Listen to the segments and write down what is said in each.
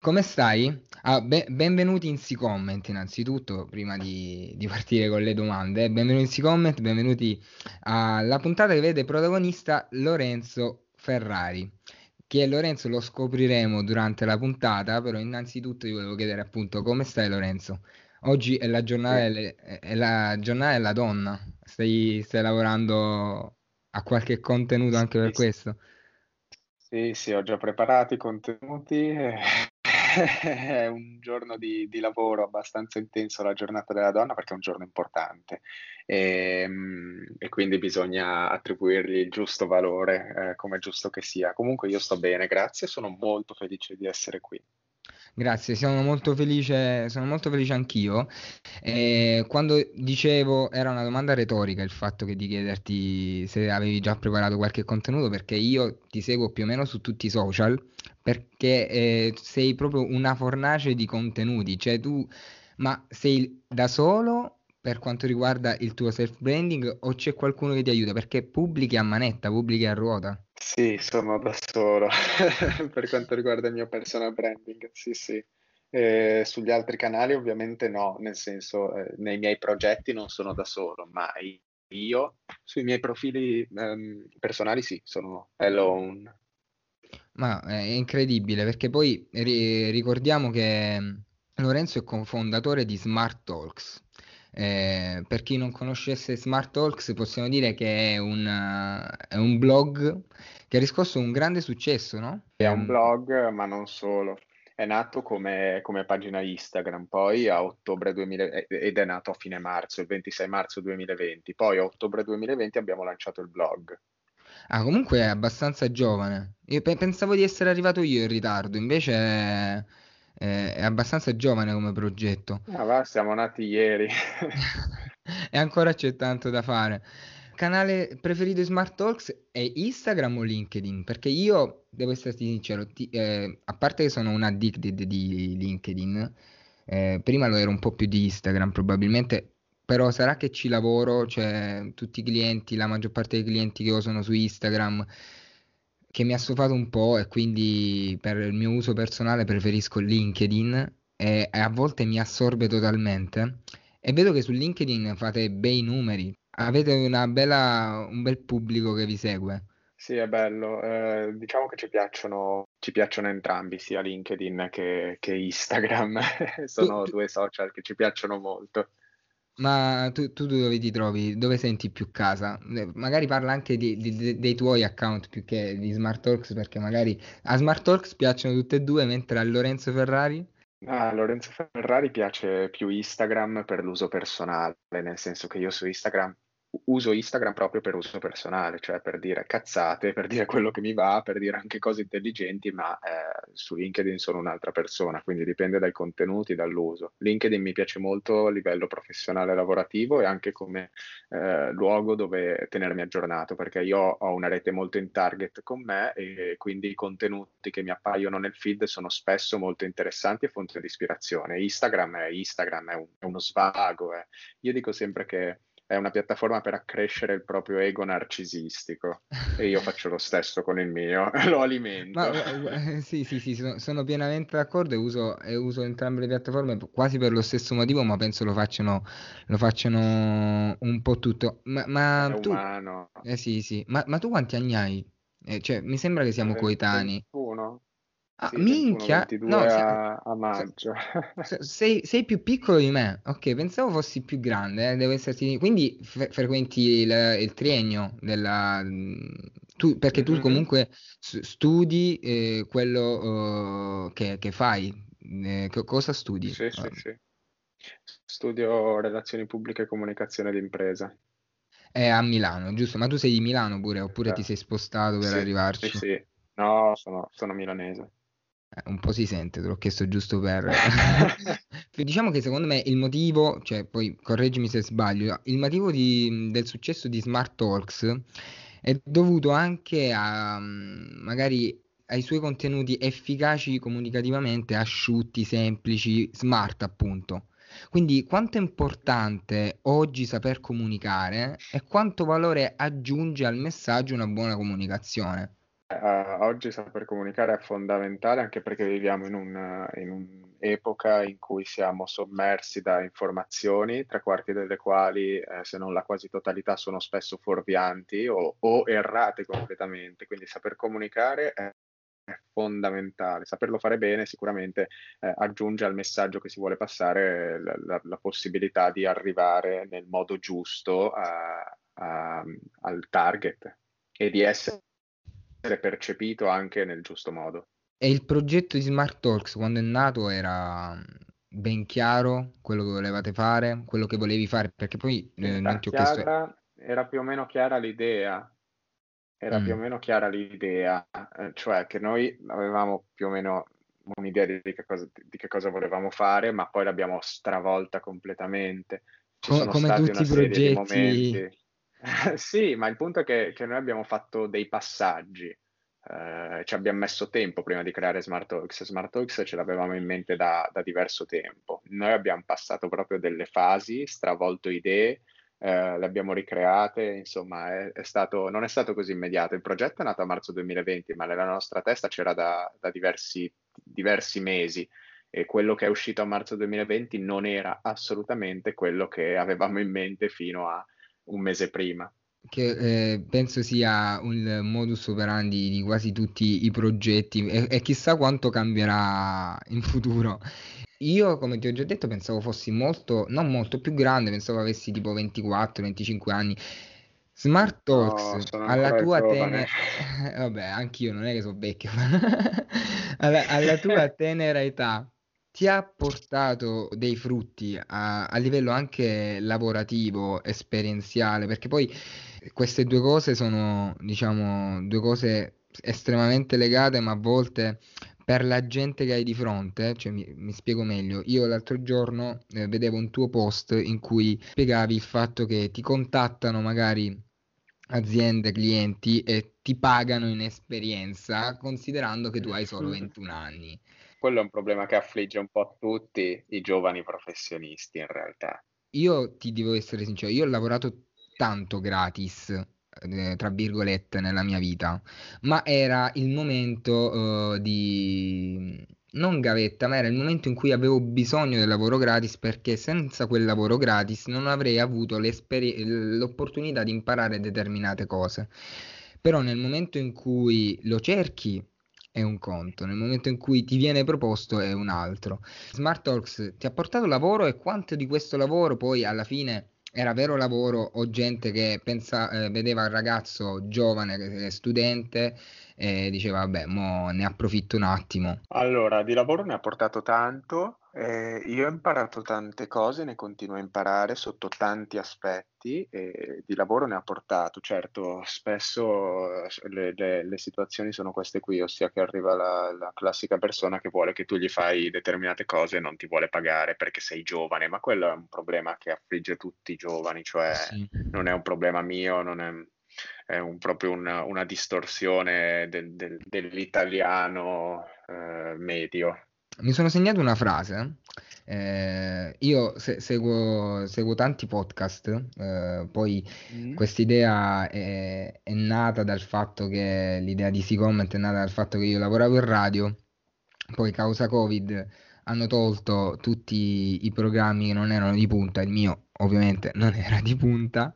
Come stai? Ah, be- benvenuti in C-Comment innanzitutto, prima di, di partire con le domande. Benvenuti in C-Comment, benvenuti alla puntata che vede protagonista Lorenzo Ferrari. Chi è Lorenzo lo scopriremo durante la puntata, però innanzitutto ti volevo chiedere appunto come stai Lorenzo? Oggi è la giornata, delle- è la giornata della donna, stai, stai lavorando a qualche contenuto anche per questo? sì, sì, ho già preparato i contenuti. eh, È un giorno di, di lavoro abbastanza intenso la giornata della donna perché è un giorno importante e, mm, e quindi bisogna attribuirgli il giusto valore, eh, come è giusto che sia. Comunque io sto bene, grazie, sono molto felice di essere qui. Grazie, sono molto felice, sono molto felice anch'io. E quando dicevo, era una domanda retorica il fatto che di chiederti se avevi già preparato qualche contenuto, perché io ti seguo più o meno su tutti i social, perché eh, sei proprio una fornace di contenuti, cioè tu, ma sei da solo per quanto riguarda il tuo self-branding o c'è qualcuno che ti aiuta? Perché pubblichi a manetta, pubblichi a ruota. Sì, sono da solo per quanto riguarda il mio personal branding, sì, sì. Eh, sugli altri canali ovviamente no, nel senso, eh, nei miei progetti non sono da solo, ma io sui miei profili ehm, personali sì, sono alone. Ma è incredibile perché poi ri- ricordiamo che mh, Lorenzo è cofondatore di Smart Talks. Eh, per chi non conoscesse Smart Talks, possiamo dire che è un, è un blog che ha riscosso un grande successo, no? È un Ehm, blog, ma non solo. È nato come, come pagina Instagram, poi a ottobre 2000, eh, ed è nato a fine marzo, il 26 marzo 2020. Poi a ottobre 2020 abbiamo lanciato il blog. ah, comunque è abbastanza giovane. Io pe- pensavo di essere arrivato io in ritardo, invece è, è- abbastanza giovane come progetto. Ah, va, siamo nati ieri. E ancora c'è tanto da fare. Canale preferito di Smart Talks è Instagram o LinkedIn? Perché io, devo esserti sincero, ti- eh, a parte che sono un addicted di LinkedIn, eh, prima lo ero un po' più di Instagram probabilmente, però sarà che ci lavoro, cioè tutti i clienti, la maggior parte dei clienti che ho sono su Instagram, che mi ha stufato un po' e quindi per il mio uso personale preferisco LinkedIn e, e a volte mi assorbe totalmente. E vedo che su LinkedIn fate bei numeri, avete una bella, un bel pubblico che vi segue. Sì, è bello. Eh, diciamo che ci piacciono, ci piacciono entrambi, sia LinkedIn che, che Instagram. Sono tu- due social che ci piacciono molto. Ma tu, tu dove ti trovi? Dove senti più casa? Eh, Magari parla anche di- di- dei tuoi account più che di Smart Talks, perché magari a Smart Talks piacciono tutte e due, mentre a Lorenzo Ferrari... Ah, a Lorenzo Ferrari piace più Instagram per l'uso personale, nel senso che io su Instagram uso Instagram proprio per uso personale, cioè per dire cazzate, per dire quello che mi va, per dire anche cose intelligenti, ma eh, su LinkedIn sono un'altra persona, quindi dipende dai contenuti, dall'uso. LinkedIn mi piace molto a livello professionale e lavorativo e anche come eh, luogo dove tenermi aggiornato, perché io ho una rete molto in target con me e quindi i contenuti che mi appaiono nel feed sono spesso molto interessanti e fonte di ispirazione. Instagram è Instagram, è, un- è uno svago. eh. Io dico sempre che è una piattaforma per accrescere il proprio ego narcisistico e io faccio lo stesso con il mio, lo Ma alimento. eh, eh, sì, sì, sì, sono, sono pienamente d'accordo e uso, e uso entrambe le piattaforme quasi per lo stesso motivo, ma penso lo facciano, lo facciano un po' tutto. Ma, ma tu, eh sì, sì, ma, ma tu quanti anni hai? Eh, cioè, mi sembra che siamo Eh, coetanei. 21? Ah, minchia! 21-22 No, a, a maggio. se- sei, sei più piccolo di me. Ok, pensavo fossi più grande, eh, devo esserti... Quindi fre- frequenti il, il triennio della... tu- perché tu Mhm. comunque studi eh, quello eh, che, che fai. Eh, co- cosa studi? Sì, sì, Eh, sì. Studio relazioni pubbliche e comunicazione d'impresa. È a Milano, giusto? Ma tu sei di Milano pure, oppure ti sei spostato per Sì, sì, arrivarci? sì. No, sono, sono milanese. Eh, un po' si sente, te l'ho chiesto giusto per... Diciamo che secondo me il motivo, cioè poi correggimi se sbaglio, il motivo di- del successo di Smart Talks è dovuto anche a mm, magari ai suoi contenuti efficaci comunicativamente, asciutti, semplici, smart appunto. Quindi quanto è importante oggi saper comunicare e quanto valore aggiunge al messaggio una buona comunicazione. Uh, oggi saper comunicare è fondamentale anche perché viviamo in, un, in un'epoca in cui siamo sommersi da informazioni, tre quarti delle quali, eh, se non la quasi totalità, sono spesso fuorvianti o, o errate completamente. Quindi saper comunicare è è fondamentale. Saperlo fare bene sicuramente eh, aggiunge al messaggio che si vuole passare la, la, la possibilità di arrivare nel modo giusto a, a, al target e di essere percepito anche nel giusto modo. E il progetto di Smart Talks quando è nato era ben chiaro quello che volevate fare, quello che volevi fare, perché poi eh, non ti ho chiesto... Era più o meno chiara l'idea, era mm. più o meno chiara l'idea, eh, cioè che noi avevamo più o meno un'idea di che, cosa, di che cosa volevamo fare, ma poi l'abbiamo stravolta completamente. Ci Co- come tutti i progetti. sì, ma il punto è che, che, noi abbiamo fatto dei passaggi, eh, ci abbiamo messo tempo prima di creare Smart Talks. Smart Talks ce l'avevamo in mente da, da diverso tempo. Noi abbiamo passato proprio delle fasi, stravolto idee, eh, le abbiamo ricreate, insomma è, è stato, non è stato così immediato. Il progetto è nato a marzo 2020, ma nella nostra testa c'era da, da diversi, diversi mesi e quello che è uscito a marzo 2020 non era assolutamente quello che avevamo in mente fino a un mese prima. Che eh, penso sia un modus operandi di quasi tutti i progetti e, e chissà quanto cambierà in futuro. Io, come ti ho già detto, pensavo fossi molto, non molto più grande, pensavo avessi tipo 24-25 anni. Smart Talks, no, alla tua tenera... Vabbè, anch'io non è che sono vecchio. alla, alla tua tenera età, ti ha portato dei frutti a, a livello anche lavorativo, esperienziale? Perché poi queste due cose sono, diciamo, due cose estremamente legate, ma a volte per la gente che hai di fronte, cioè mi, mi spiego meglio, io l'altro giorno eh, vedevo un tuo post in cui spiegavi il fatto che ti contattano magari aziende, clienti e ti pagano in esperienza considerando che tu hai solo 21 anni. Quello è un problema che affligge un po' tutti i giovani professionisti in realtà. Io ti devo essere sincero, io ho lavorato tanto gratis eh, tra virgolette, nella mia vita, ma era il momento uh, di non gavetta, ma era il momento in cui avevo bisogno del lavoro gratis perché senza quel lavoro gratis non avrei avuto l'opportunità di imparare determinate cose. Però nel momento in cui lo cerchi è un conto, nel momento in cui ti viene proposto è un altro. Smart Talks ti ha portato lavoro e quanto di questo lavoro poi alla fine era vero lavoro o gente che pensa, eh, vedeva il ragazzo giovane, è studente, e diceva vabbè, mo ne approfitto un attimo. Allora, di lavoro ne ha portato tanto, eh, io ho imparato tante cose, ne continuo a imparare sotto tanti aspetti e di lavoro ne ha portato. Certo, spesso le, le, le situazioni sono queste qui, ossia che arriva la, la, classica persona che vuole che tu gli fai determinate cose e non ti vuole pagare perché sei giovane, ma quello è un problema che affligge tutti i giovani, cioè sì. non è un problema mio, non è è un, proprio una, una distorsione del, del, dell'italiano eh, medio. Mi sono segnato una frase. Eh, io se- seguo, seguo, tanti podcast, eh, poi mm. quest'idea è, è, nata dal fatto che l'idea di Comment è nata dal fatto che io lavoravo in radio, poi causa Covid hanno tolto tutti i programmi che non erano di punta, il mio ovviamente non era di punta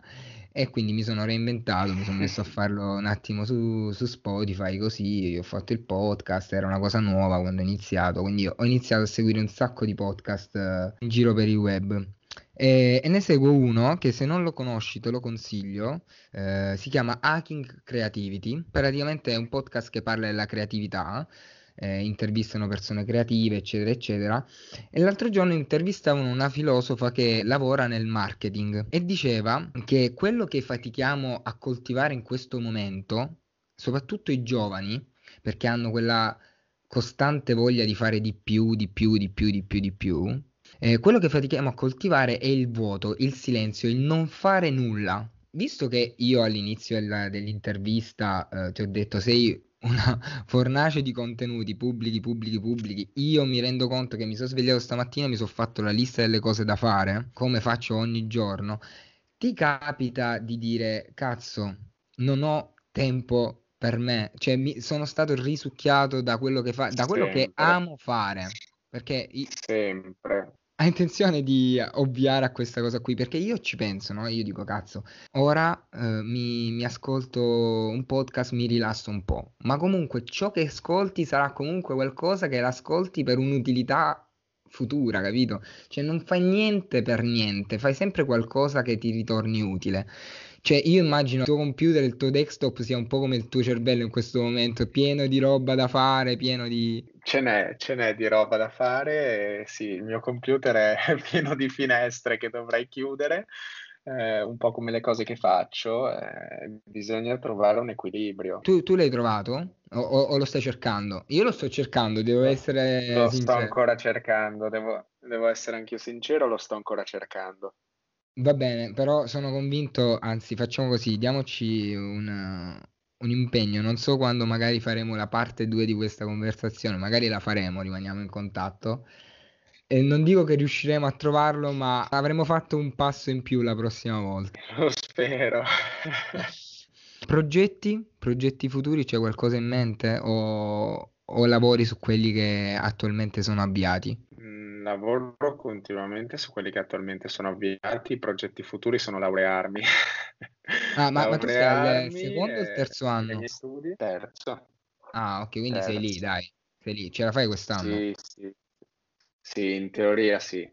e quindi mi sono reinventato, mi sono messo a farlo un attimo su, su Spotify, così ho fatto il podcast, era una cosa nuova quando ho iniziato, quindi ho iniziato a seguire un sacco di podcast uh, in giro per il web. E, e, ne seguo uno che se non lo conosci te lo consiglio, eh, si chiama Hacking Creativity, praticamente è un podcast che parla della creatività, eh, intervistano persone creative, eccetera, eccetera. E l'altro giorno intervistavano una filosofa che lavora nel marketing e diceva che quello che fatichiamo a coltivare in questo momento, soprattutto i giovani, perché hanno quella costante voglia di fare di più, di più, di più, di più, di più. Eh, quello che fatichiamo a coltivare è il vuoto, il silenzio, il non fare nulla. Visto che io all'inizio della, dell'intervista eh, ti ho detto sei una fornace di contenuti pubblici, pubblici, pubblici. Io mi rendo conto che mi sono svegliato stamattina, mi sono fatto la lista delle cose da fare, come faccio ogni giorno. Ti capita di dire, cazzo, non ho tempo per me, cioè mi, sono stato risucchiato da quello che fa, da quello che amo fare, perché i- sempre. Hai intenzione di ovviare a questa cosa qui, perché io ci penso, no? Io dico, cazzo, ora eh, mi, mi ascolto un podcast, mi rilasso un po', ma comunque ciò che ascolti sarà comunque qualcosa che l'ascolti per un'utilità futura, capito? Cioè non fai niente per niente, fai sempre qualcosa che ti ritorni utile. Cioè io immagino il tuo computer, il tuo desktop sia un po' come il tuo cervello in questo momento, pieno di roba da fare, pieno di... Ce n'è, ce n'è di roba da fare. e sì, il mio computer è pieno di finestre che dovrei chiudere, eh, un po' come le cose che faccio. eh, bisogna trovare un equilibrio. Tu, tu l'hai trovato? O, o- o lo stai cercando? Io lo sto cercando, devo essere lo sto sincero. ancora cercando, devo, devo essere anch'io sincero, lo sto ancora cercando. Va bene, però sono convinto, anzi facciamo così, diamoci un, un impegno, non so quando magari faremo la parte 2 di questa conversazione, magari la faremo, rimaniamo in contatto. E non dico che riusciremo a trovarlo, ma avremo fatto un passo in più la prossima volta. Lo spero. Progetti? Progetti futuri? C'è qualcosa in mente o, o lavori su quelli che attualmente sono avviati? Lavoro continuamente su quelli che attualmente sono avviati, i progetti futuri sono laurearmi. Ah, ma, ma tu sei al Laurearmi secondo o il terzo anno? studi. Terzo, Ah, ok, quindi sei lì, terzo. dai, sei lì, ce la fai quest'anno. Sì, sì, sì, in teoria sì.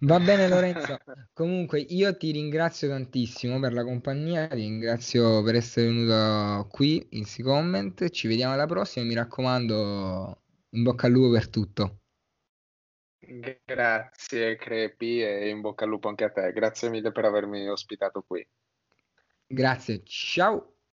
Va bene Lorenzo, comunque io ti ringrazio tantissimo per la compagnia, ti ringrazio per essere venuto qui in Comment, ci vediamo alla prossima, mi raccomando, in bocca al lupo per tutto. Grazie Crepi e in bocca al lupo anche a te. Grazie mille per avermi ospitato qui. Grazie, ciao!